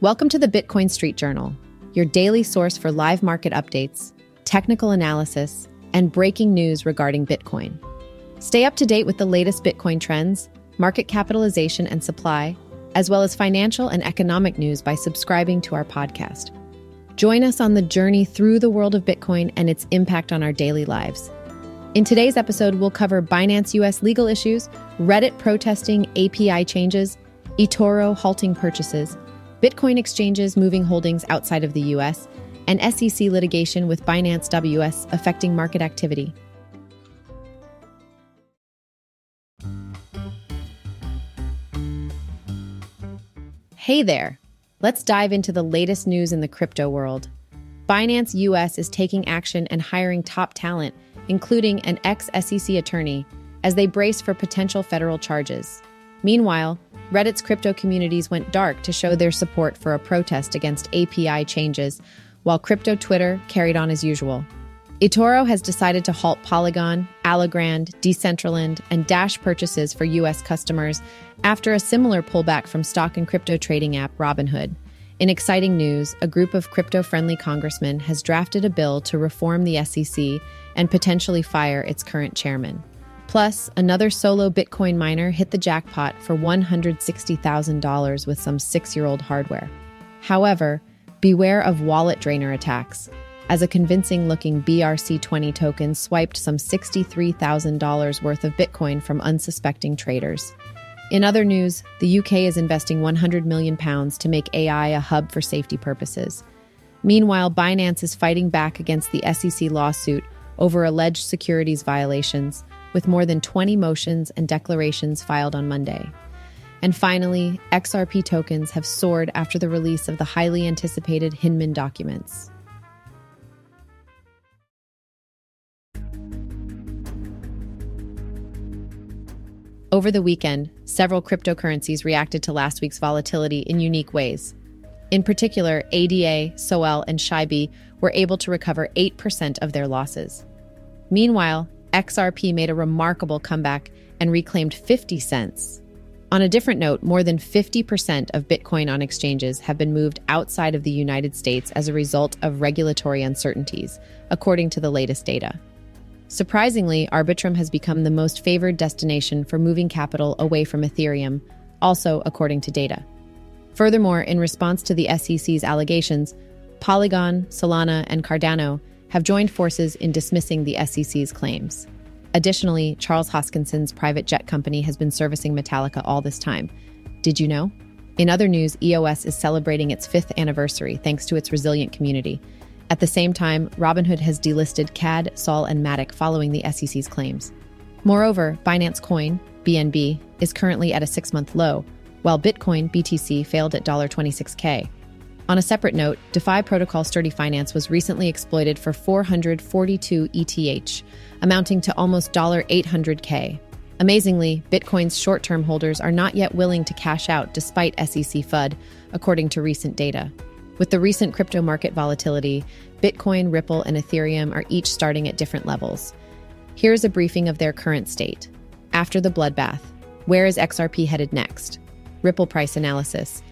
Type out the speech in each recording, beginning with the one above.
Welcome to the Bitcoin Street Journal, your daily source for live market updates, technical analysis, and breaking news regarding Bitcoin. Stay up to date with the latest Bitcoin trends, market capitalization and supply, as well as financial and economic news by subscribing to our podcast. Join us on the journey through the world of Bitcoin and its impact on our daily lives. In today's episode, we'll cover Binance US legal issues, Reddit protesting API changes, eToro halting purchases, Bitcoin exchanges moving holdings outside of the US, and SEC litigation with Binance US affecting market activity. Hey there! Let's dive into the latest news in the crypto world. Binance US is taking action and hiring top talent, including an ex SEC attorney, as they brace for potential federal charges. Meanwhile, Reddit's crypto communities went dark to show their support for a protest against API changes, while crypto Twitter carried on as usual. eToro has decided to halt Polygon, Algorand, Decentraland, and Dash purchases for U.S. customers after a similar pullback from stock and crypto trading app Robinhood. In exciting news, a group of crypto friendly congressmen has drafted a bill to reform the SEC and potentially fire its current chairman. Plus, another solo Bitcoin miner hit the jackpot for $160,000 with some six year old hardware. However, beware of wallet drainer attacks, as a convincing looking BRC20 token swiped some $63,000 worth of Bitcoin from unsuspecting traders. In other news, the UK is investing 100 million pounds to make AI a hub for safety purposes. Meanwhile, Binance is fighting back against the SEC lawsuit over alleged securities violations with more than 20 motions and declarations filed on Monday. And finally, XRP tokens have soared after the release of the highly anticipated Hinman documents. Over the weekend, several cryptocurrencies reacted to last week's volatility in unique ways. In particular, ADA, SOL, and SHIB were able to recover 8% of their losses. Meanwhile, XRP made a remarkable comeback and reclaimed 50 cents. On a different note, more than 50% of Bitcoin on exchanges have been moved outside of the United States as a result of regulatory uncertainties, according to the latest data. Surprisingly, Arbitrum has become the most favored destination for moving capital away from Ethereum, also according to data. Furthermore, in response to the SEC's allegations, Polygon, Solana, and Cardano have joined forces in dismissing the SEC's claims. Additionally, Charles Hoskinson's private jet company has been servicing Metallica all this time. Did you know? In other news, EOS is celebrating its fifth anniversary thanks to its resilient community. At the same time, Robinhood has delisted CAD, Sol, and Matic following the SEC's claims. Moreover, Binance Coin, BNB, is currently at a six month low, while Bitcoin, BTC, failed at $26K. On a separate note, DeFi protocol Sturdy Finance was recently exploited for 442 ETH, amounting to almost 800K. Amazingly, Bitcoin's short term holders are not yet willing to cash out despite SEC FUD, according to recent data. With the recent crypto market volatility, Bitcoin, Ripple, and Ethereum are each starting at different levels. Here's a briefing of their current state. After the bloodbath, where is XRP headed next? Ripple price analysis.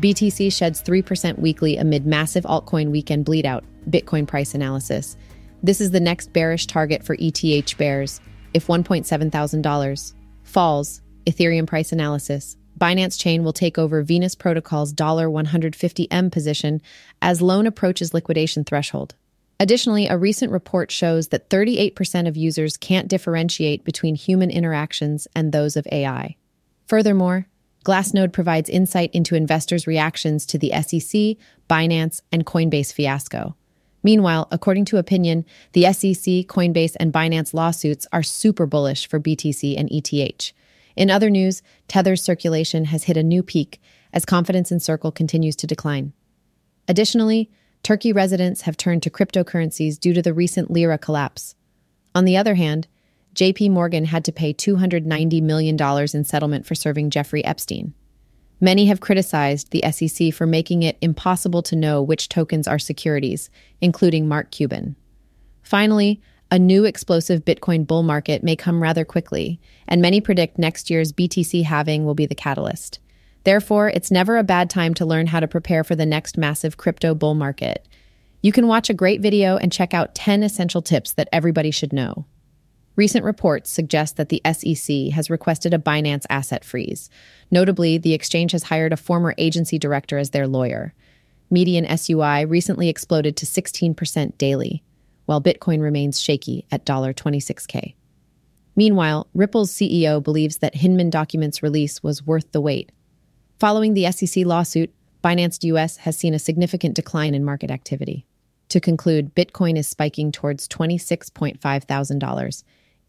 BTC sheds 3% weekly amid massive altcoin weekend bleedout, Bitcoin price analysis. This is the next bearish target for ETH bears, if $1.7 thousand falls, Ethereum price analysis. Binance Chain will take over Venus Protocol's 150M position as loan approaches liquidation threshold. Additionally, a recent report shows that 38% of users can't differentiate between human interactions and those of AI. Furthermore, Glassnode provides insight into investors' reactions to the SEC, Binance, and Coinbase fiasco. Meanwhile, according to opinion, the SEC, Coinbase, and Binance lawsuits are super bullish for BTC and ETH. In other news, Tether's circulation has hit a new peak as confidence in Circle continues to decline. Additionally, Turkey residents have turned to cryptocurrencies due to the recent lira collapse. On the other hand, JP Morgan had to pay $290 million in settlement for serving Jeffrey Epstein. Many have criticized the SEC for making it impossible to know which tokens are securities, including Mark Cuban. Finally, a new explosive Bitcoin bull market may come rather quickly, and many predict next year's BTC halving will be the catalyst. Therefore, it's never a bad time to learn how to prepare for the next massive crypto bull market. You can watch a great video and check out 10 essential tips that everybody should know. Recent reports suggest that the SEC has requested a Binance asset freeze. Notably, the exchange has hired a former agency director as their lawyer. Median SUI recently exploded to 16% daily, while Bitcoin remains shaky at $26K. Meanwhile, Ripple's CEO believes that Hinman documents release was worth the wait. Following the SEC lawsuit, Binance US has seen a significant decline in market activity. To conclude, Bitcoin is spiking towards $26.5 thousand,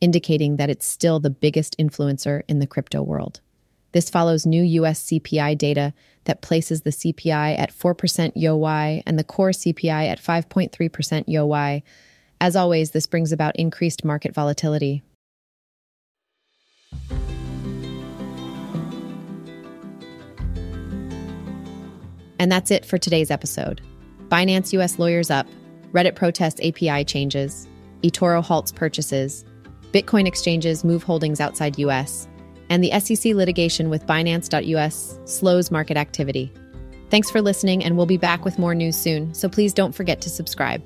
indicating that it's still the biggest influencer in the crypto world. This follows new US CPI data that places the CPI at 4% YoY and the core CPI at 5.3% YoY. As always, this brings about increased market volatility. And that's it for today's episode. Binance US lawyers up, Reddit protests API changes, eToro halts purchases, Bitcoin exchanges move holdings outside US, and the SEC litigation with Binance.us slows market activity. Thanks for listening, and we'll be back with more news soon, so please don't forget to subscribe.